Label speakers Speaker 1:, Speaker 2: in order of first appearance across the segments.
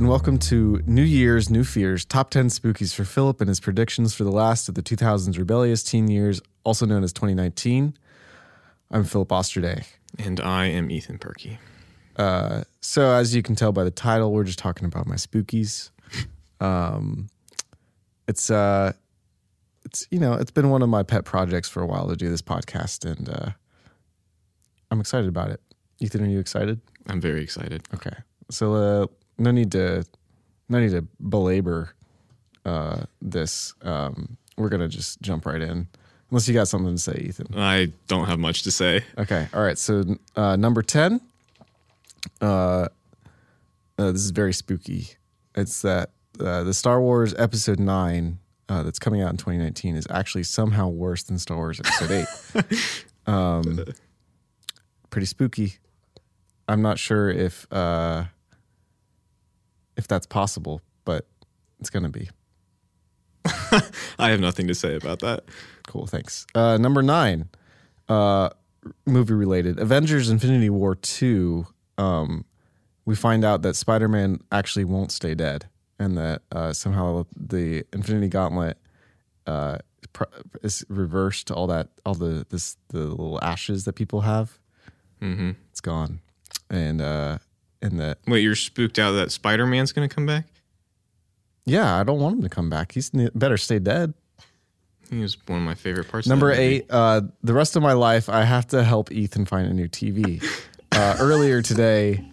Speaker 1: And welcome to New Year's, New Fears, Top 10 Spookies for Philip and his predictions for the last of the 2000s rebellious teen years, also known as 2019. I'm Philip Osterday.
Speaker 2: And I am Ethan Perky.
Speaker 1: Uh, so, as you can tell by the title, we're just talking about my spookies. Um, it's, uh, it's, you know, it's been one of my pet projects for a while to do this podcast, and uh, I'm excited about it. Ethan, are you excited?
Speaker 2: I'm very excited.
Speaker 1: Okay. So uh, no need to no need to belabor uh, this. Um, we're gonna just jump right in, unless you got something to say, Ethan.
Speaker 2: I don't have much to say.
Speaker 1: Okay. All right. So uh, number ten. Uh, uh, this is very spooky. It's that uh, the Star Wars Episode Nine uh, that's coming out in 2019 is actually somehow worse than Star Wars Episode Eight. um, pretty spooky. I'm not sure if uh, if that's possible, but it's gonna be
Speaker 2: I have nothing to say about that.
Speaker 1: cool. Thanks. Uh, number nine, uh, movie related, Avengers: Infinity War two. Um, we find out that Spider-Man actually won't stay dead, and that uh, somehow the Infinity Gauntlet uh, pr- is reversed. All that, all the this the little ashes that people have,
Speaker 2: hmm
Speaker 1: it's gone, and and that
Speaker 2: Wait, you're spooked out that Spider Man's going to come back?
Speaker 1: yeah, I don't want him to come back. He's better stay dead.
Speaker 2: He was one of my favorite parts. of
Speaker 1: Number eight, uh, the rest of my life, I have to help Ethan find a new TV. Uh, earlier today,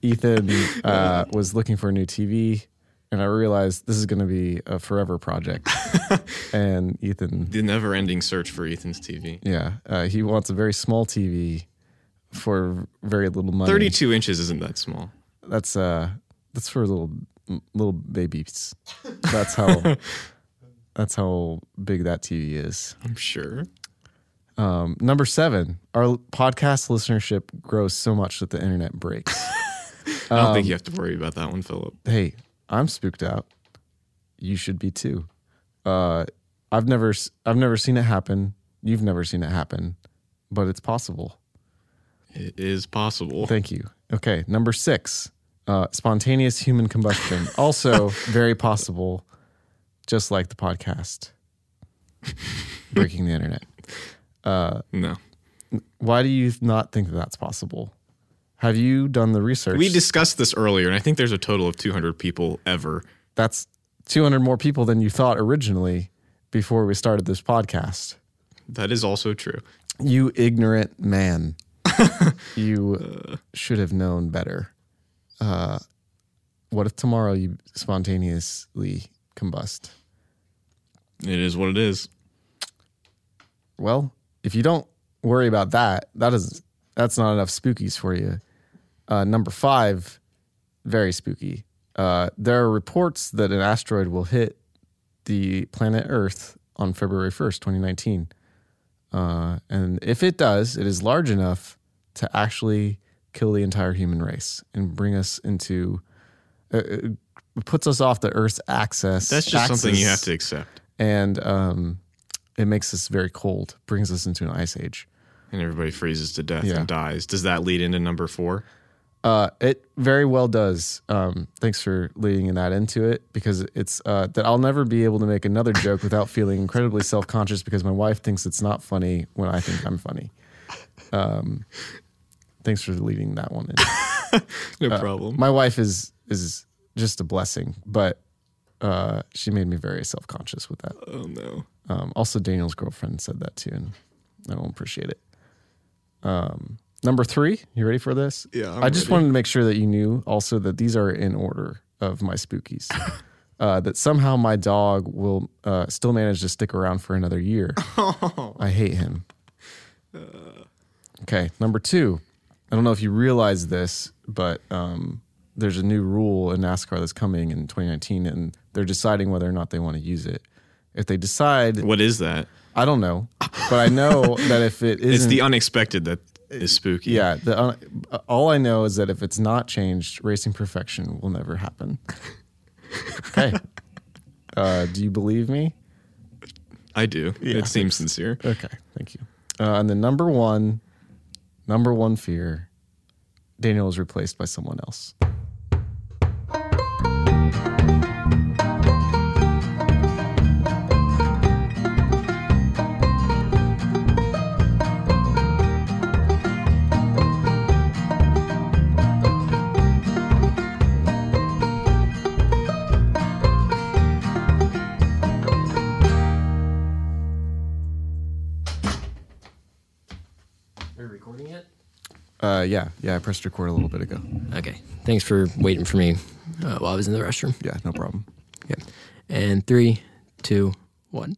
Speaker 1: Ethan uh, was looking for a new TV, and I realized this is going to be a forever project. and Ethan,
Speaker 2: The never ending search for Ethan's TV.
Speaker 1: yeah, uh, he wants a very small TV for very little money.
Speaker 2: 32 inches isn't that small.
Speaker 1: That's uh, that's for little little babies. That's how. That's how big that TV is.
Speaker 2: I'm sure.
Speaker 1: Um, number seven, our podcast listenership grows so much that the internet breaks.
Speaker 2: I don't think
Speaker 1: Um,
Speaker 2: you have to worry about that one, Philip.
Speaker 1: hey, I'm spooked out. You should be too. Uh, I've never, I've never seen it happen. You've never seen it happen, but it's possible.
Speaker 2: It is possible.
Speaker 1: Thank you. Okay, number six, uh, spontaneous human combustion, also very possible, just like the podcast, breaking the internet. Uh,
Speaker 2: No.
Speaker 1: why do you not think that that's possible? Have you done the research?
Speaker 2: We discussed this earlier, and I think there's a total of 200 people ever.
Speaker 1: that's 200 more people than you thought originally before we started this podcast.
Speaker 2: That is also true.
Speaker 1: You ignorant man. you should have known better. Uh, what if tomorrow you spontaneously combust?
Speaker 2: It is what it is.
Speaker 1: Well, if you don't worry about that, that is that's not enough spookies for you. Uh, number five, very spooky. Uh, there are reports that an asteroid will hit the planet Earth on February first, twenty nineteen. Uh, and if it does, it is large enough to actually kill the entire human race and bring us into. Uh, it puts us off the Earth's axis.
Speaker 2: That's just something you have to accept.
Speaker 1: and um, it makes us very cold, brings us into an ice age.
Speaker 2: And everybody freezes to death
Speaker 1: Yeah.
Speaker 2: and dies. Does that lead into number four?
Speaker 1: Uh, it very well does. Um, thanks for leading that into it because it's uh, that I'll never be able to make another joke without feeling incredibly self conscious because my wife thinks it's not funny when I think I'm funny. Um, thanks for leading that one in.
Speaker 2: No problem.
Speaker 1: My wife is is just a blessing, but uh, she made me very self conscious with that.
Speaker 2: oh, no.
Speaker 1: Um, also, Daniel's girlfriend said that too, and I don't appreciate it. Um, number three, you ready for this?
Speaker 2: Yeah, I'm
Speaker 1: I just
Speaker 2: ready.
Speaker 1: wanted to make sure that you knew also that these are in order of my spookies. uh, that somehow my dog will uh, still manage to stick around for another year. I hate him. Okay, number two. I don't know if you realize this, but um, there's a new rule in NASCAR that's coming in 2019, and they're deciding whether or not they want to use it. If they decide,
Speaker 2: What is that?
Speaker 1: I don't know, but I know that if it isn't,
Speaker 2: It's the unexpected that is spooky.
Speaker 1: yeah. The, uh, all I know is that if it's not changed, racing perfection will never happen. Okay. uh, do you believe me?
Speaker 2: I do.
Speaker 1: Yeah.
Speaker 2: It seems sincere.
Speaker 1: Okay, thank you. Uh, and the number one, number one fear, Daniel is replaced by someone else.
Speaker 3: You recording yet?
Speaker 1: Uh, yeah, yeah. I pressed record a little bit ago.
Speaker 3: Okay. Thanks for waiting for me uh, while I was in the restroom.
Speaker 1: Yeah, no problem.
Speaker 3: Okay. And three, two, one.